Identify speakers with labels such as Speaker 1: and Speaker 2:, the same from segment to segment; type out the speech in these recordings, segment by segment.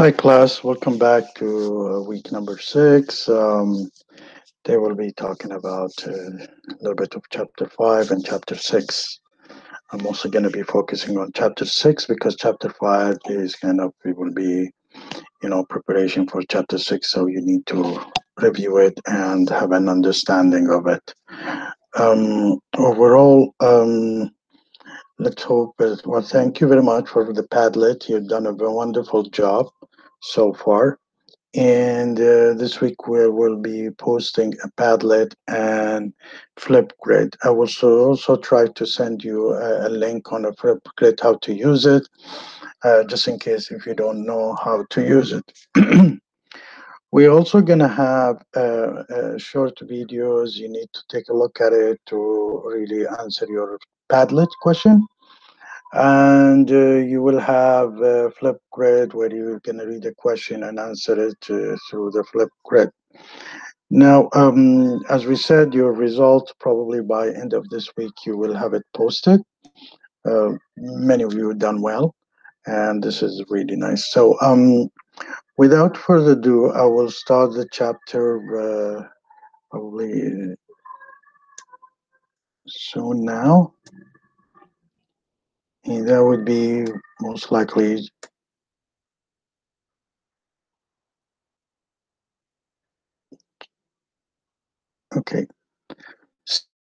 Speaker 1: Hi, class. Welcome back to uh, week number six. Um, they will be talking about uh, a little bit of chapter five and chapter six. I'm also going to be focusing on chapter six because chapter five is kind of, it will be, you know, preparation for chapter six. So you need to review it and have an understanding of it. Um, overall, um, let's hope, well, thank you very much for the Padlet. You've done a wonderful job so far. And uh, this week we will be posting a Padlet and Flipgrid. I will also, try to send you a, a link on a Flipgrid, how to use it, uh, just in case if you don't know how to use it. We're also going to have uh, uh, short videos. You need to take a look at it to really answer your Padlet question and uh, you will have a Flipgrid where you're going to read the question and answer it uh, through the Flipgrid. Now, um, as we said, your result probably by end of this week you will have it posted. Uh, many of you have done well, and this is really nice. So, um, without further ado, I will start the chapter uh, probably soon now. And that would be most likely Okay.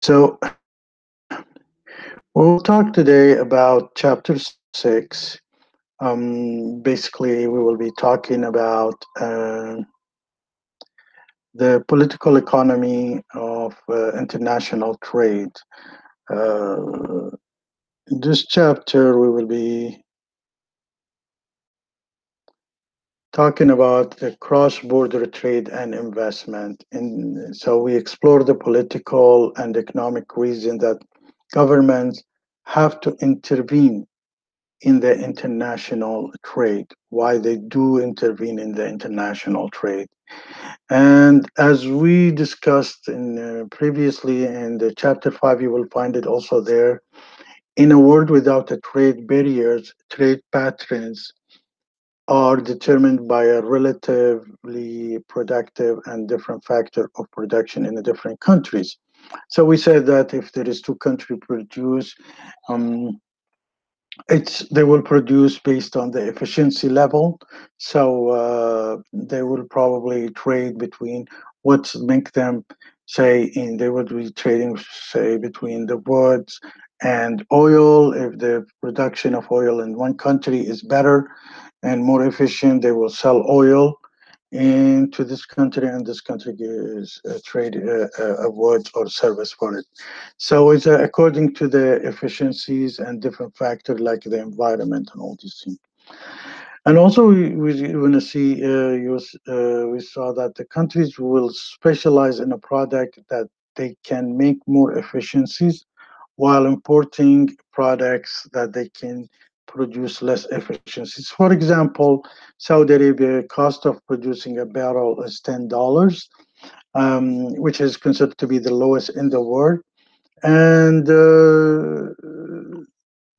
Speaker 1: So we'll talk today about chapter six. Um, basically, we will be talking about uh, the political economy of uh, international trade. Uh, in this chapter, we will be talking about the cross-border trade and investment. And so we explore the political and economic reason that governments have to intervene in the international trade, why they do intervene in the international trade. And as we discussed in uh, previously in the chapter five, you will find it also there. In a world without a trade barriers, trade patterns are determined by a relatively productive and different factor of production in the different countries. So we said that if there is two country produce, um, it's they will produce based on the efficiency level. So uh, they will probably trade between what's make them say in they would be trading say between the woods and oil if the production of oil in one country is better and more efficient. They will sell oil into this country, and this country gives trade uh, uh, awards or service for it. So it's uh, according to the efficiencies and different factors like the environment and all these things. And also, we, want to see, uh, uh, we saw that the countries will specialize in a product that they can make more efficiencies while importing products that they can produce less efficiencies. For example, Saudi Arabia cost of producing a barrel is ten dollars, um, which is considered to be the lowest in the world. And uh,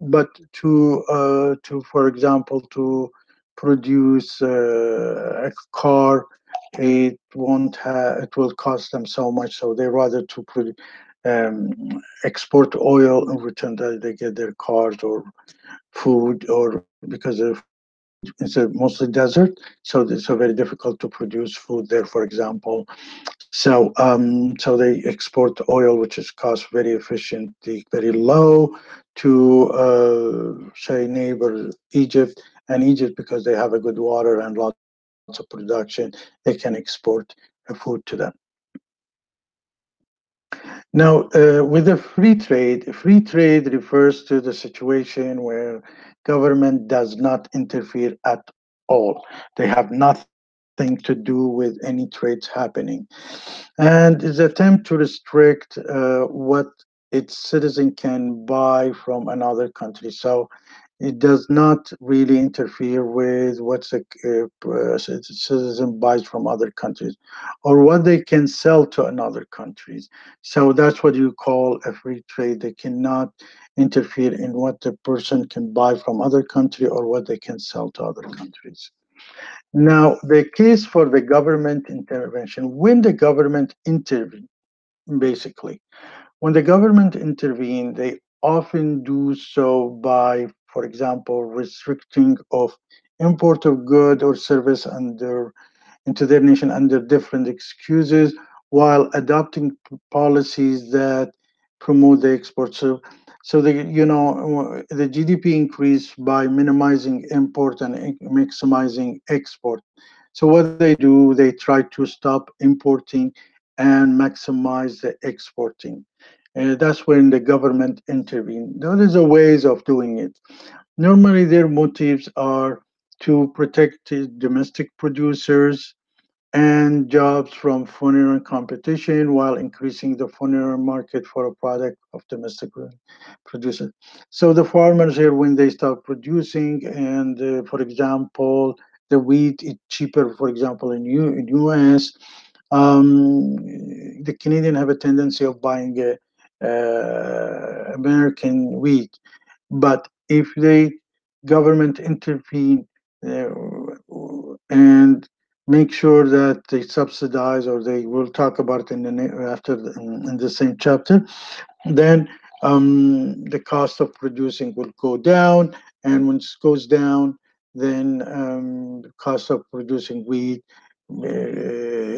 Speaker 1: but to uh, to for example to produce uh, a car, it won't have it will cost them so much. So they rather to produce um, export oil in return that they get their cars or food or because it's a mostly desert so it's so very difficult to produce food there for example. So um, so they export oil which is cost very efficient very low to uh, say neighbor egypt and egypt because they have a good water and lots of production they can export food to them now, uh, with the free trade, free trade refers to the situation where government does not interfere at all. They have nothing to do with any trades happening. And is attempt to restrict uh, what its citizen can buy from another country. So it does not really interfere with what a uh, citizen buys from other countries or what they can sell to another countries. So that's what you call a free trade. They cannot interfere in what the person can buy from other country or what they can sell to other countries. Now, the case for the government intervention, when the government intervene, basically, when the government intervene, they often do so by, for example, restricting of import of good or service under into their nation under different excuses while adopting policies that promote the export. So, so the you know uh, the GDP increase by minimizing import and maximizing export. So what they do, they try to stop importing and maximize the exporting. And that's when the government intervene. There is a ways of doing it. Normally, their motives are to protect domestic producers and jobs from foreign competition while increasing the foreign market for a product of domestic producers. So the farmers here, when they start producing, and uh, for example, the wheat is cheaper, for example, in, U- in US, um, the Canadian have a tendency of buying a, uh, American wheat. But if the government intervene uh, and make sure that they subsidize, or they will talk about in the after the, in the same chapter, then um, the cost of producing will go down, and when it goes down, then um, the cost of producing wheat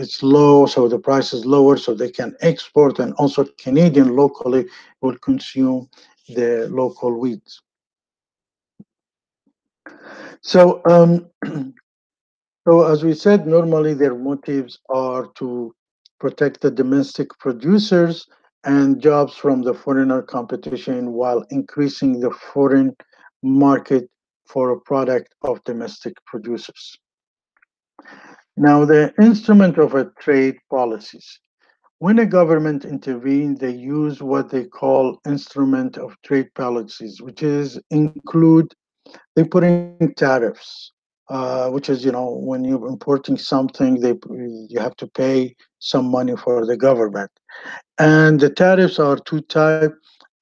Speaker 1: it's low, so the price is lower, so they can export, and also Canadian locally will consume the local wheat. So, um, so as we said, normally their motives are to protect the domestic producers and jobs from the foreigner competition while increasing the foreign market for a product of domestic producers. Now, the instrument of a trade policies. When a government intervenes, they use what they call instrument of trade policies, which is include they put in tariffs, uh, which is you know when you're importing something, they you have to pay some money for the government, and the tariffs are two type: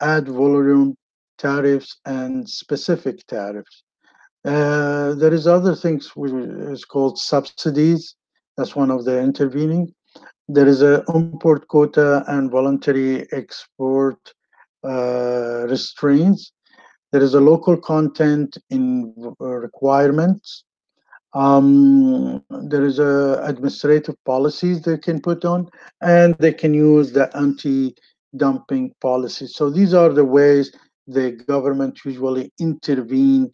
Speaker 1: ad valorem tariffs and specific tariffs. Uh, there is other things which is called subsidies. That's one of the intervening. There is a import quota and voluntary export uh, restraints. There is a local content in requirements. Um, there is a administrative policies they can put on, and they can use the anti-dumping policy. So these are the ways the government usually intervene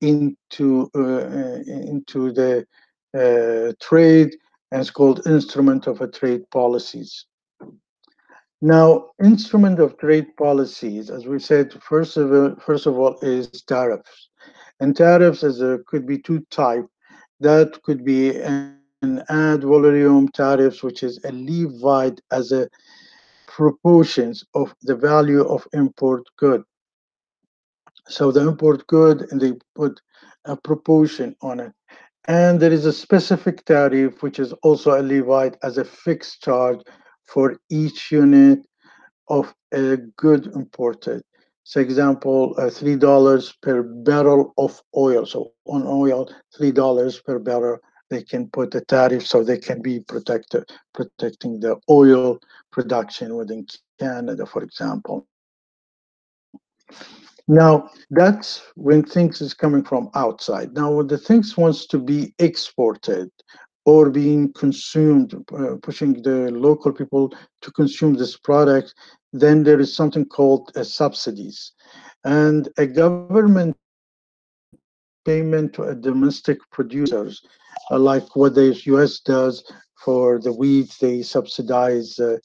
Speaker 1: into uh, into the uh, trade and it's called instrument of a trade policies. Now instrument of trade policies as we said first of all, first of all is tariffs. And tariffs is a, could be two type. That could be an, an ad valorem tariffs which is a levied as a proportions of the value of import good so the import good, and they put a proportion on it. And there is a specific tariff, which is also a levied as a fixed charge for each unit of a good imported. So example, uh, $3 per barrel of oil. So on oil, $3 per barrel, they can put a tariff so they can be protected, protecting the oil production within Canada, for example. Now that's when things is coming from outside. Now when the things wants to be exported or being consumed, uh, pushing the local people to consume this product, then there is something called uh, subsidies, and a government payment to a domestic producers, uh, like what the U.S. does for the wheat, they subsidize uh,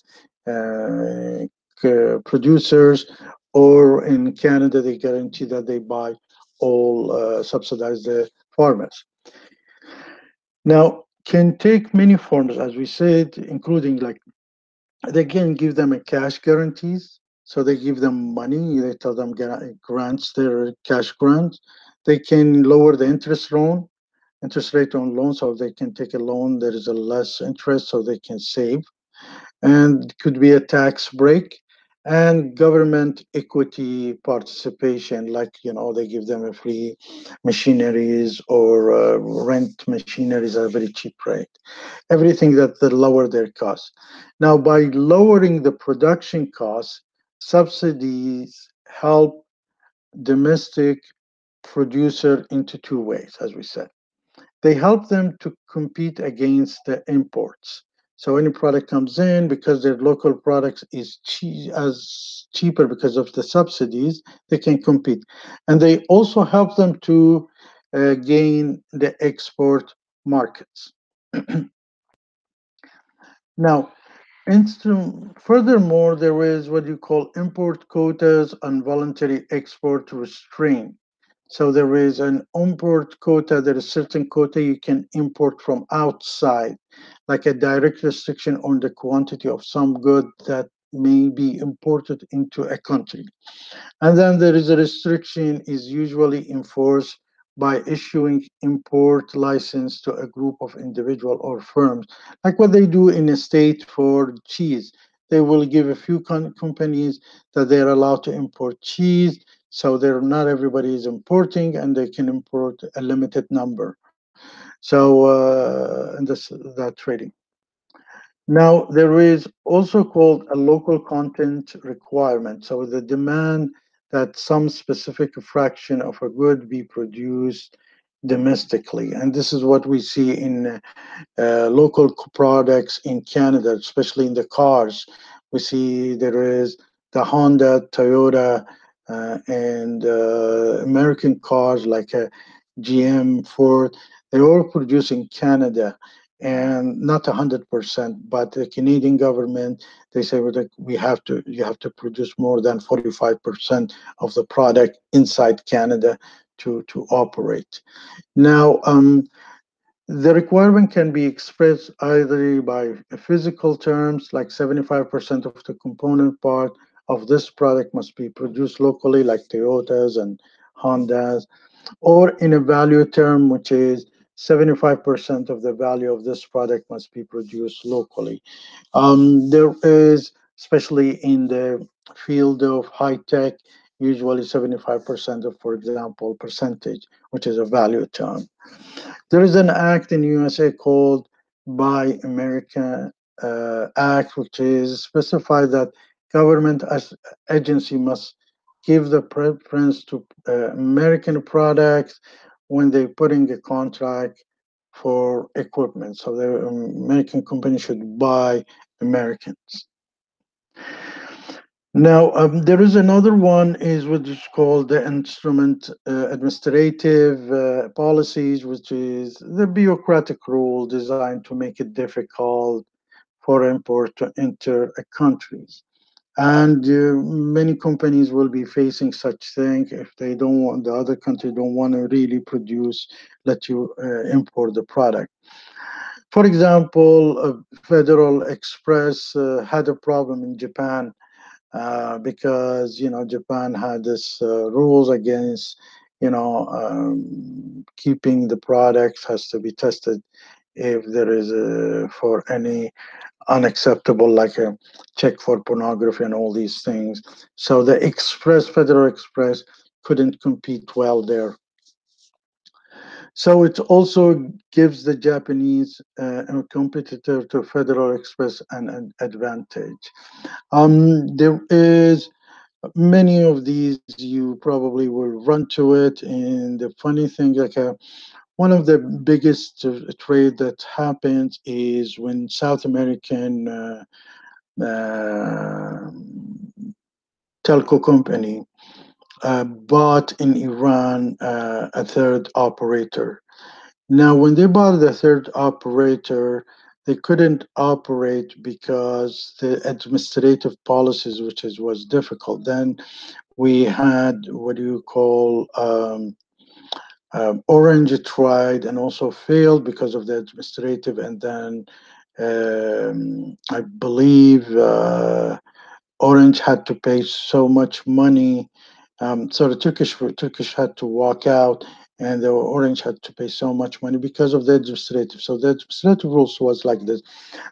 Speaker 1: uh, producers or in Canada, they guarantee that they buy all uh, subsidize the farmers. Now, can take many forms, as we said, including like they can give them a cash guarantees. So they give them money. They tell them grants their cash grants. They can lower the interest loan, interest rate on loans, so they can take a loan. There is a less interest, so they can save. And could be a tax break and government equity participation, like you know they give them a free machineries or uh, rent machineries at a very cheap rate. Everything that they lower their costs. Now, by lowering the production costs, subsidies help domestic producer into two ways, as we said. They help them to compete against the imports. So any product comes in because their local products is as cheaper because of the subsidies, they can compete, and they also help them to uh, gain the export markets. now, furthermore, there is what you call import quotas and voluntary export restraint. So there is an import quota, there is certain quota you can import from outside, like a direct restriction on the quantity of some good that may be imported into a country. And then there is a restriction is usually enforced by issuing import license to a group of individual or firms, like what they do in a state for cheese. They will give a few companies that they're allowed to import cheese, so they're not everybody is importing, and they can import a limited number. So, uh, and this that trading. Now, there is also called a local content requirement. So the demand that some specific fraction of a good be produced domestically. And this is what we see in uh, local products in Canada, especially in the cars. We see there is the Honda, Toyota, uh, and uh, American cars like a GM, Ford. They're all produced in Canada and not 100% but the canadian government they say we have to you have to produce more than 45% of the product inside canada to to operate. Now um, the requirement can be expressed either by physical terms like 75% of the component part of this product must be produced locally like toyotas and hondas or in a value term which is 75% of the value of this product must be produced locally. Um, there is, especially in the field of high tech, usually 75% of, for example, percentage, which is a value term. There is an act in USA called Buy America uh, Act, which is specified that government as agency must give the preference to uh, American products when they're putting a contract for equipment. So the American company should buy Americans. Now, um, there is another one is what is called the instrument uh, administrative uh, policies, which is the bureaucratic rule designed to make it difficult for import to enter a countries and uh, many companies will be facing such thing if they don't want the other country don't want to really produce let you uh, import the product. For example uh, federal express uh, had a problem in japan uh, because you know japan had this uh, rules against you know um, keeping the products has to be tested if there is a, for any unacceptable, like a check for pornography and all these things. So the Express, Federal Express, couldn't compete well there. So it also gives the Japanese uh, competitor to Federal Express an, an advantage. Um, there is many of these you probably will run to it and the funny thing like a one of the biggest uh, trade that happened is when South American uh, uh, telco company uh, bought in Iran uh, a third operator. Now, when they bought the third operator, they couldn't operate because the administrative policies, which is, was difficult. Then we had what do you call um, um, Orange tried and also failed because of the administrative, and then um, I believe uh, Orange had to pay so much money. Um, so the Turkish Turkish had to walk out, and the Orange had to pay so much money because of the administrative. So the administrative rules was like this.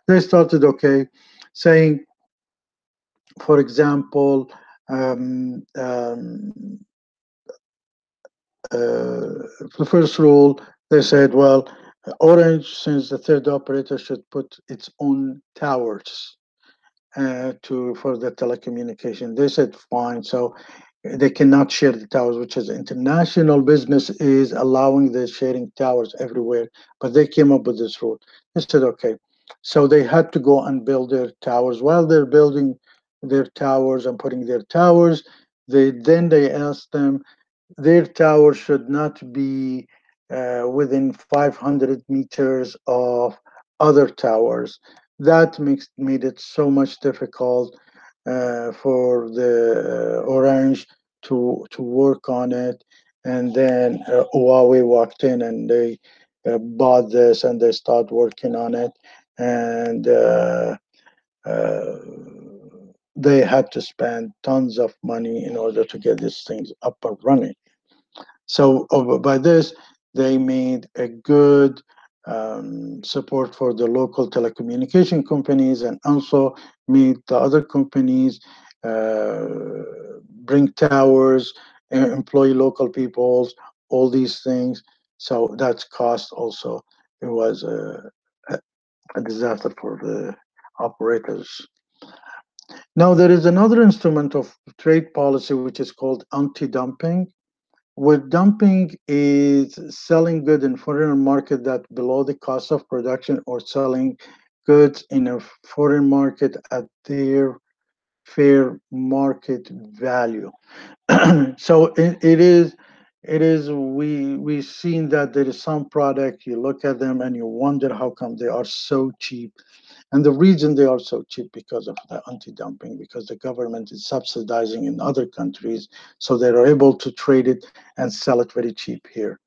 Speaker 1: They started okay, saying for example, um, um, the first rule, they said, well, Orange, since the third operator should put its own towers uh, to for the telecommunication. They said fine, so they cannot share the towers, which is international business is allowing the sharing towers everywhere, but they came up with this rule. They said okay, so they had to go and build their towers. While they're building their towers and putting their towers, they then they asked them their tower should not be uh, within 500 meters of other towers. That makes made it so much difficult uh, for the uh, Orange to to work on it. And then uh, Huawei walked in and they uh, bought this and they start working on it. And uh, they had to spend tons of money in order to get these things up and running. So by this, they made a good um, support for the local telecommunication companies and also made the other companies uh, bring towers, employ local peoples, all these things. So that's cost also. It was a, a disaster for the operators. Now, there is another instrument of trade policy which is called anti dumping where dumping is selling goods in foreign market that below the cost of production or selling goods in a foreign market at their fair market value. so it, it is it is we we've seen that there is some product you look at them and you wonder how come they are so cheap and the reason they are so cheap because of the anti-dumping, because the government is subsidizing in other countries, so they are able to trade it and sell it very cheap here.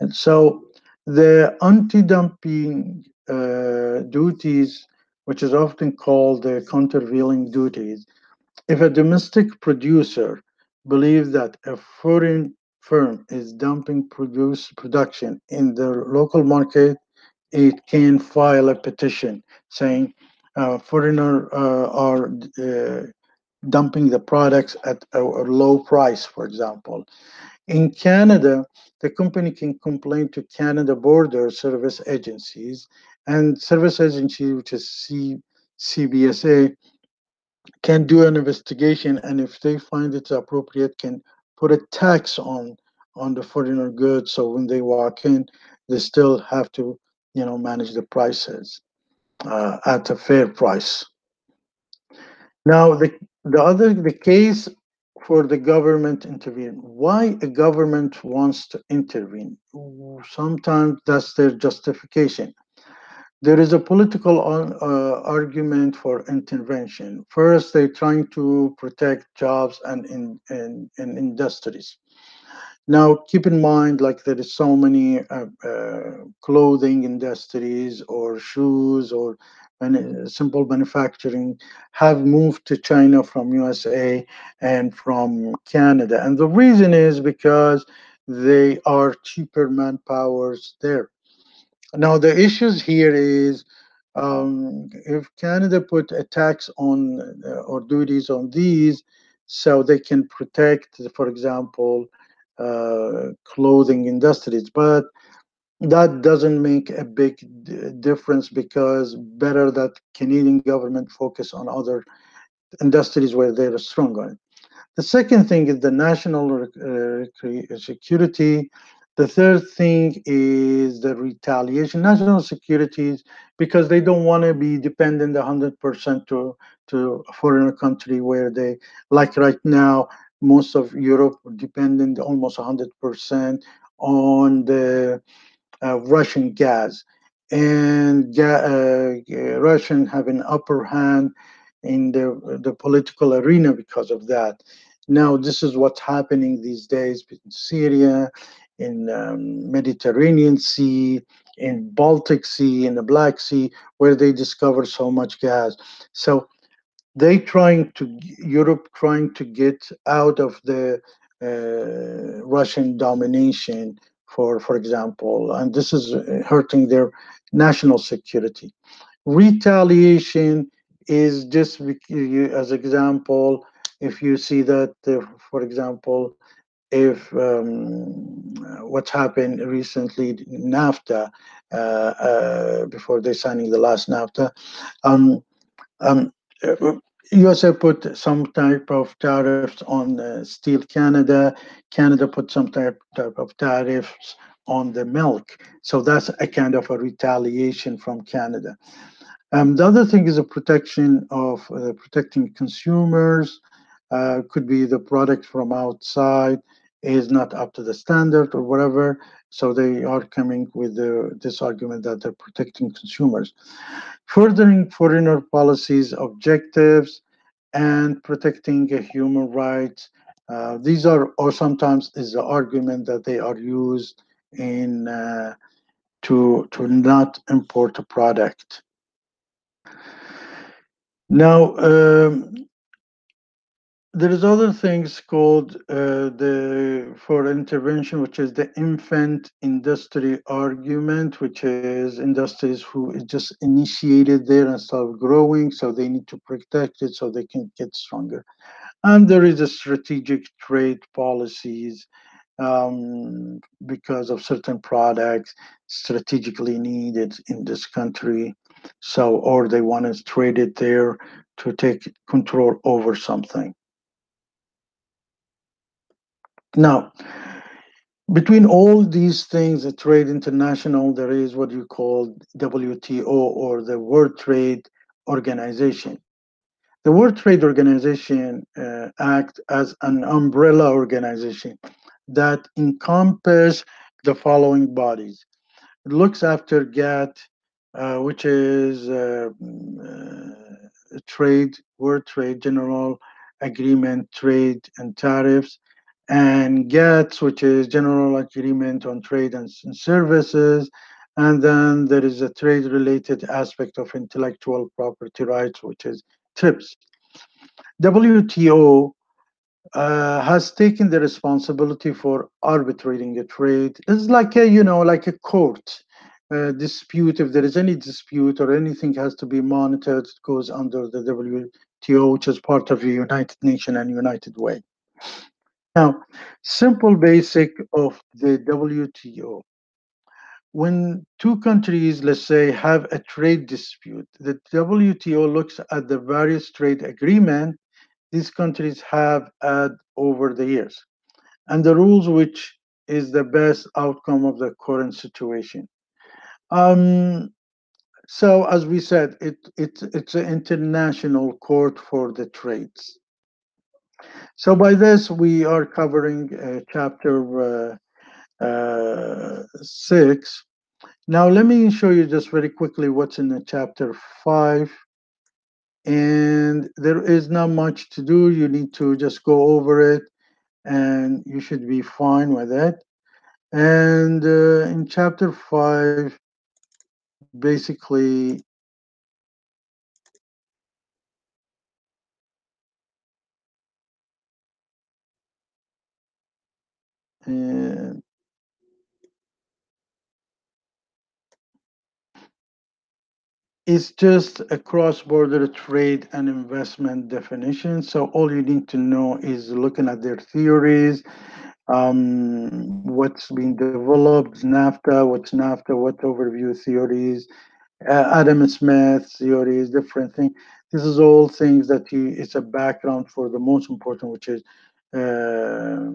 Speaker 1: And so the anti-dumping uh, duties, which is often called the countervailing duties, if a domestic producer believes that a foreign firm is dumping produce production in the local market, it can file a petition saying uh, foreigner uh, are uh, dumping the products at a, a, low price, for example. In Canada, the company can complain to Canada Border Service Agencies, and service agency, which is C, CBSA, can do an investigation, and if they find it's appropriate, can put a tax on on the foreigner goods. So when they walk in, they still have to you know, manage the prices uh, at a fair price. Now, the, the other, the case for the government intervene. Why a government wants to intervene? Sometimes that's their justification. There is a political uh, argument for intervention. First, they're trying to protect jobs and in, in, in industries. Now, keep in mind, like there is so many uh, uh, clothing industries or shoes or simple manufacturing have moved to China from USA and from Canada. And the reason is because they are cheaper manpowers there. Now, the issues here is um, if Canada put a tax on uh, or duties on these, so they can protect, for example, uh, clothing industries. But that doesn't make a big difference because better that Canadian government focus on other industries where they're strong on it. The second thing is the national uh, security. The third thing is the retaliation, national securities, because they don't want to be dependent 100% to to a foreign country where they, like right now, most of Europe dependent almost 100% on the uh, Russian gas. And uh, Russian have an upper hand in the, the political arena because of that. Now, this is what's happening these days in Syria, in um, Mediterranean Sea, in Baltic Sea, in the Black Sea, where they discover so much gas. So they trying to Europe trying to get out of the uh, Russian domination for for example and this is hurting their national security. Retaliation is just as example, if you see that, uh, for example, if um, what's happened recently NAFTA uh, uh, before they signing the last NAFTA, um, um, USA put some type of tariffs on uh, steel Canada. Canada put some type, type of tariffs on the milk. So that's a kind of a retaliation from Canada. Um, the other thing is a protection of uh, protecting consumers. Uh, could be the product from outside is not up to the standard or whatever. So they are coming with the, this argument that they're protecting consumers. Furthering foreigner policies, objectives, and protecting human rights. Uh, these are, or sometimes is the argument that they are used in uh, to to not import a product. Now, um, there is other things called uh, the for intervention, which is the infant industry argument, which is industries who just initiated there and start growing, so they need to protect it so they can get stronger. And there is a strategic trade policies um, because of certain products strategically needed in this country. So, or they want to trade it there to take control over something. Now, between all these things, the trade international, there is what you call WTO or the World Trade Organization. The World Trade Organization uh, act as an umbrella organization that encompass the following bodies. It looks after GATT, uh, which is uh, uh, trade, World Trade General Agreement, trade and tariffs and GATS, which is General Agreement on Trade and Services. And then there is a trade related aspect of intellectual property rights, which is TRIPS. WTO uh, has taken the responsibility for arbitrating a trade. It's like a, you know, like a court uh, dispute. If there is any dispute or anything has to be monitored, it goes under the WTO, which is part of the United Nations and United Way. Now, simple basic of the WTO. When two countries, let's say, have a trade dispute, the WTO looks at the various trade agreements these countries have had over the years and the rules which is the best outcome of the current situation. Um, so, as we said, it, it, it's an international court for the trades. So by this, we are covering uh, chapter uh, uh, six. Now, let me show you just very quickly what's in the chapter five. And there is not much to do. You need to just go over it and you should be fine with it. And uh, in chapter five, basically, and it's just a cross-border trade and investment definition. So all you need to know is looking at their theories, um, what's being developed, NAFTA, what's NAFTA, what overview theories, uh, Adam Smith theories, different things. This is all things that you, it's a background for the most important, which is uh,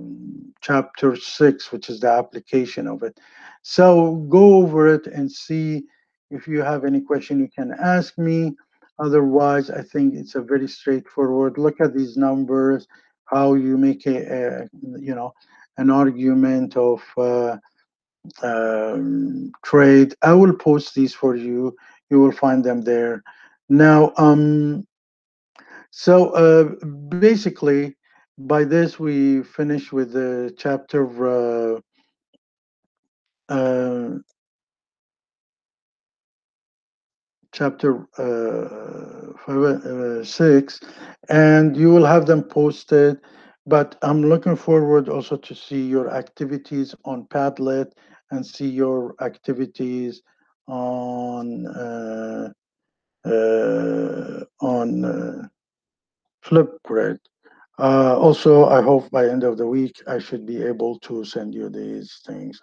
Speaker 1: chapter six, which is the application of it. So go over it and see if you have any question, you can ask me. Otherwise, I think it's a very straightforward. Look at these numbers, how you make a, a you know, an argument of uh, um, trade. I will post these for you. You will find them there. Now, um, so uh, basically, by this we finish with the chapter uh, uh, chapter uh, five, uh, six, and you will have them posted. But I'm looking forward also to see your activities on Padlet and see your activities on uh, uh, on Flipgrid. Uh, also, I hope by end of the week I should be able to send you these things.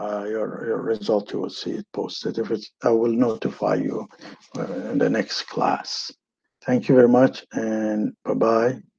Speaker 1: Uh, your, your result, you will see it posted. If it's, I will notify you uh, in the next class. Thank you very much and bye bye.